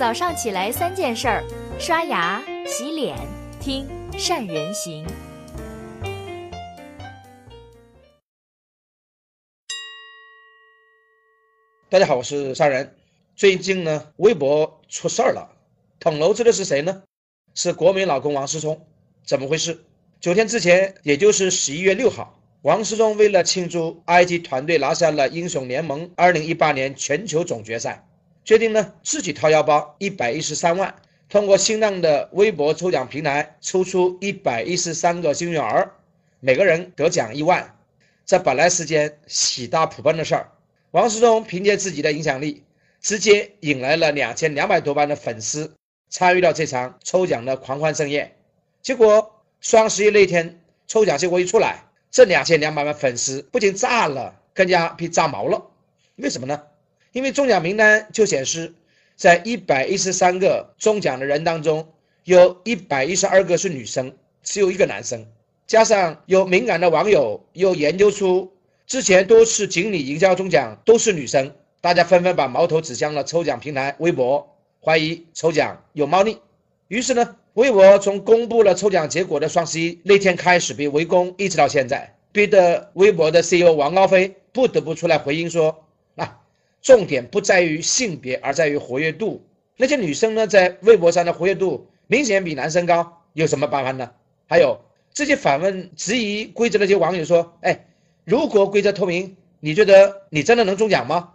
早上起来三件事儿：刷牙、洗脸、听善人行。大家好，我是善人。最近呢，微博出事儿了，捅娄子的是谁呢？是国民老公王思聪。怎么回事？九天之前，也就是十一月六号，王思聪为了庆祝 IT 团队拿下了英雄联盟二零一八年全球总决赛。决定呢，自己掏腰包一百一十三万，通过新浪的微博抽奖平台抽出一百一十三个幸运儿，每个人得奖一万。这本来是件喜大普奔的事儿，王思聪凭借自己的影响力，直接引来了两千两百多万的粉丝参与了这场抽奖的狂欢盛宴。结果双十一那天抽奖结果一出来，这两千两百万粉丝不仅炸了，更加被炸毛了。为什么呢？因为中奖名单就显示，在一百一十三个中奖的人当中，有一百一十二个是女生，只有一个男生。加上有敏感的网友又研究出，之前多次锦鲤营销中奖都是女生，大家纷纷把矛头指向了抽奖平台微博，怀疑抽奖有猫腻。于是呢，微博从公布了抽奖结果的双十一那天开始被围攻，一直到现在，逼得微博的 CEO 王高飞不得不出来回应说啊。重点不在于性别，而在于活跃度。那些女生呢，在微博上的活跃度明显比男生高，有什么办法呢？还有这些反问质疑规则的那些网友说：“哎，如果规则透明，你觉得你真的能中奖吗？”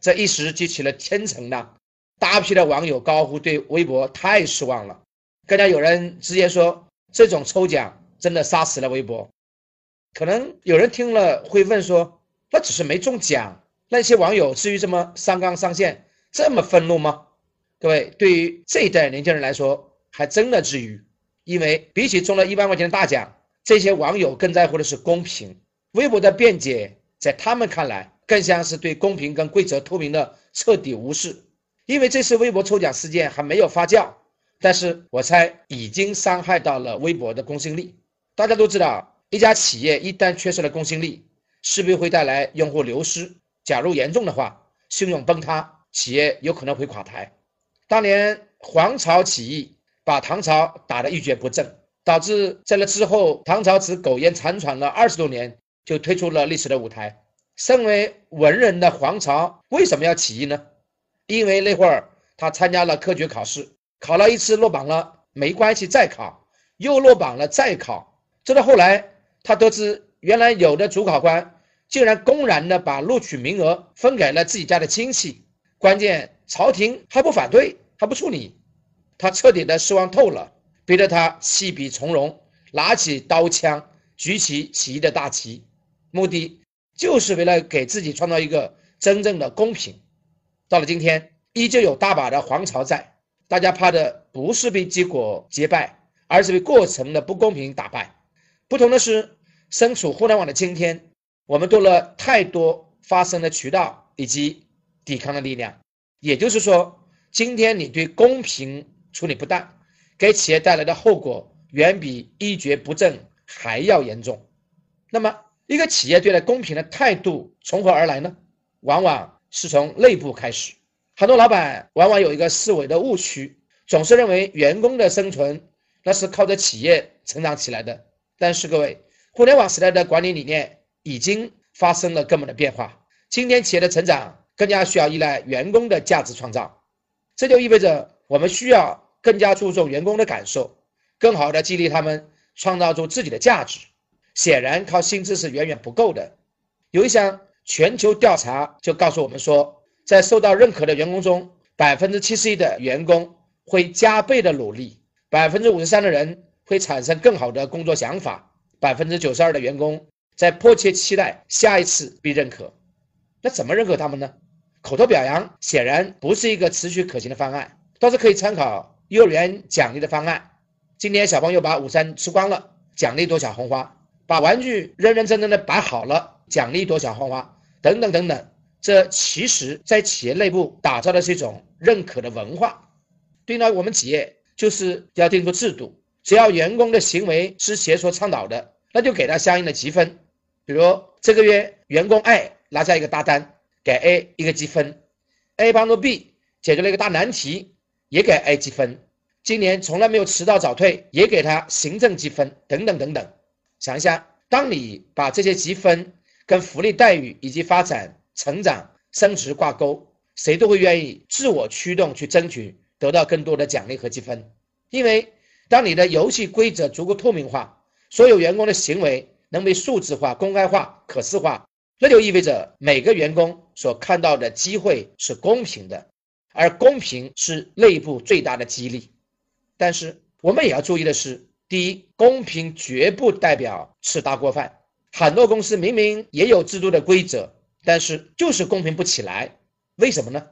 这一时激起了千层浪，大批的网友高呼对微博太失望了。更加有人直接说：“这种抽奖真的杀死了微博。”可能有人听了会问说：“那只是没中奖。”那些网友至于这么上纲上线，这么愤怒吗？各位，对于这一代年轻人来说，还真的至于，因为比起中了一万块钱的大奖，这些网友更在乎的是公平。微博的辩解，在他们看来，更像是对公平跟规则透明的彻底无视。因为这次微博抽奖事件还没有发酵，但是我猜已经伤害到了微博的公信力。大家都知道，一家企业一旦缺失了公信力，势必会带来用户流失。假如严重的话，信用崩塌，企业有可能会垮台。当年黄巢起义把唐朝打得一蹶不振，导致在那之后，唐朝只苟延残喘了二十多年，就退出了历史的舞台。身为文人的黄巢为什么要起义呢？因为那会儿他参加了科举考试，考了一次落榜了，没关系，再考，又落榜了，再考。直到后来，他得知原来有的主考官。竟然公然的把录取名额分给了自己家的亲戚，关键朝廷还不反对，还不处理，他彻底的失望透了，逼得他弃笔从戎，拿起刀枪，举起起义的大旗，目的就是为了给自己创造一个真正的公平。到了今天，依旧有大把的皇朝在，大家怕的不是被结果击败，而是被过程的不公平打败。不同的是，身处互联网的今天。我们多了太多发声的渠道以及抵抗的力量，也就是说，今天你对公平处理不当，给企业带来的后果远比一蹶不振还要严重。那么，一个企业对待公平的态度从何而来呢？往往是从内部开始。很多老板往往有一个思维的误区，总是认为员工的生存那是靠着企业成长起来的。但是，各位，互联网时代的管理理念。已经发生了根本的变化。今天企业的成长更加需要依赖员工的价值创造，这就意味着我们需要更加注重员工的感受，更好的激励他们创造出自己的价值。显然，靠薪资是远远不够的。有一项全球调查就告诉我们说，在受到认可的员工中，百分之七十一的员工会加倍的努力，百分之五十三的人会产生更好的工作想法，百分之九十二的员工。在迫切期待下一次被认可，那怎么认可他们呢？口头表扬显然不是一个持续可行的方案，倒是可以参考幼儿园奖励的方案。今天小朋友把午餐吃光了，奖励朵小红花；把玩具认认真真的摆好了，奖励朵小红花，等等等等。这其实在企业内部打造的是一种认可的文化。对应到我们企业，就是要定出制度，只要员工的行为是企业所倡导的，那就给他相应的积分。比如这个月员工 A 拿下一个大单，给 A 一个积分；A 帮助 B 解决了一个大难题，也给 A 积分，今年从来没有迟到早退也给他行政积分，等等等等。想一下，当你把这些积分跟福利待遇以及发展、成长、升职挂钩，谁都会愿意自我驱动去争取得到更多的奖励和积分。因为当你的游戏规则足够透明化，所有员工的行为能被数字化、公开化、可视化，那就意味着每个员工所看到的机会是公平的，而公平是内部最大的激励。但是我们也要注意的是，第一，公平绝不代表吃大锅饭。很多公司明明也有制度的规则，但是就是公平不起来。为什么呢？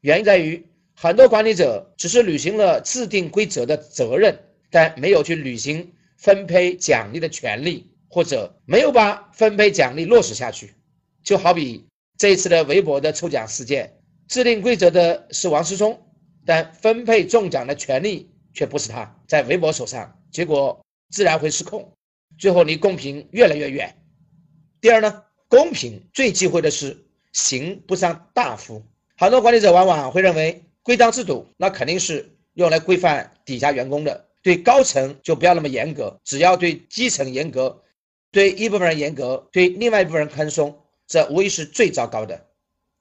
原因在于很多管理者只是履行了制定规则的责任。但没有去履行分配奖励的权利，或者没有把分配奖励落实下去，就好比这一次的微博的抽奖事件，制定规则的是王思聪，但分配中奖的权利却不是他在微博手上，结果自然会失控，最后离公平越来越远。第二呢，公平最忌讳的是刑不上大夫，很多管理者往往会认为规章制度那肯定是用来规范底下员工的。对高层就不要那么严格，只要对基层严格，对一部分人严格，对另外一部分人宽松，这无疑是最糟糕的。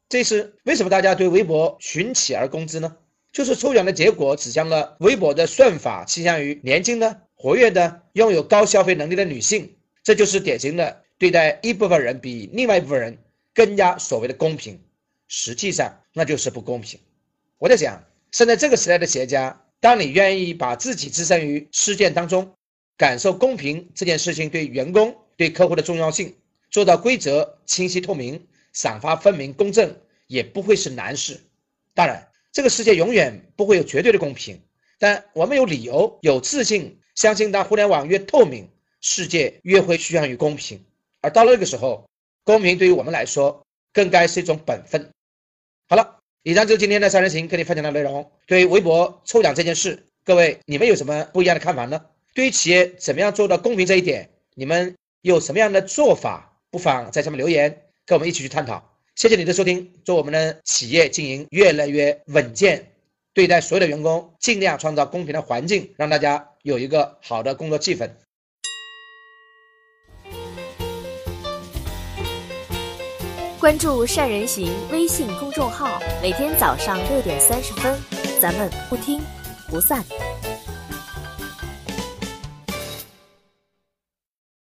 这是为什么大家对微博群起而攻之呢？就是抽奖的结果指向了微博的算法倾向于年轻的、活跃的、拥有高消费能力的女性，这就是典型的对待一部分人比另外一部分人更加所谓的公平，实际上那就是不公平。我在想，生在这个时代的企业家。当你愿意把自己置身于事件当中，感受公平这件事情对员工、对客户的重要性，做到规则清晰透明、赏罚分明、公正，也不会是难事。当然，这个世界永远不会有绝对的公平，但我们有理由、有自信相信，当互联网越透明，世界越会趋向于公平。而到了那个时候，公平对于我们来说，更该是一种本分。好了。以上就是今天的三人行跟你分享的内容。对于微博抽奖这件事，各位你们有什么不一样的看法呢？对于企业怎么样做到公平这一点，你们有什么样的做法？不妨在下面留言，跟我们一起去探讨。谢谢你的收听，祝我们的企业经营越来越稳健，对待所有的员工尽量创造公平的环境，让大家有一个好的工作气氛。关注善人行微信公众号，每天早上六点三十分，咱们不听不散。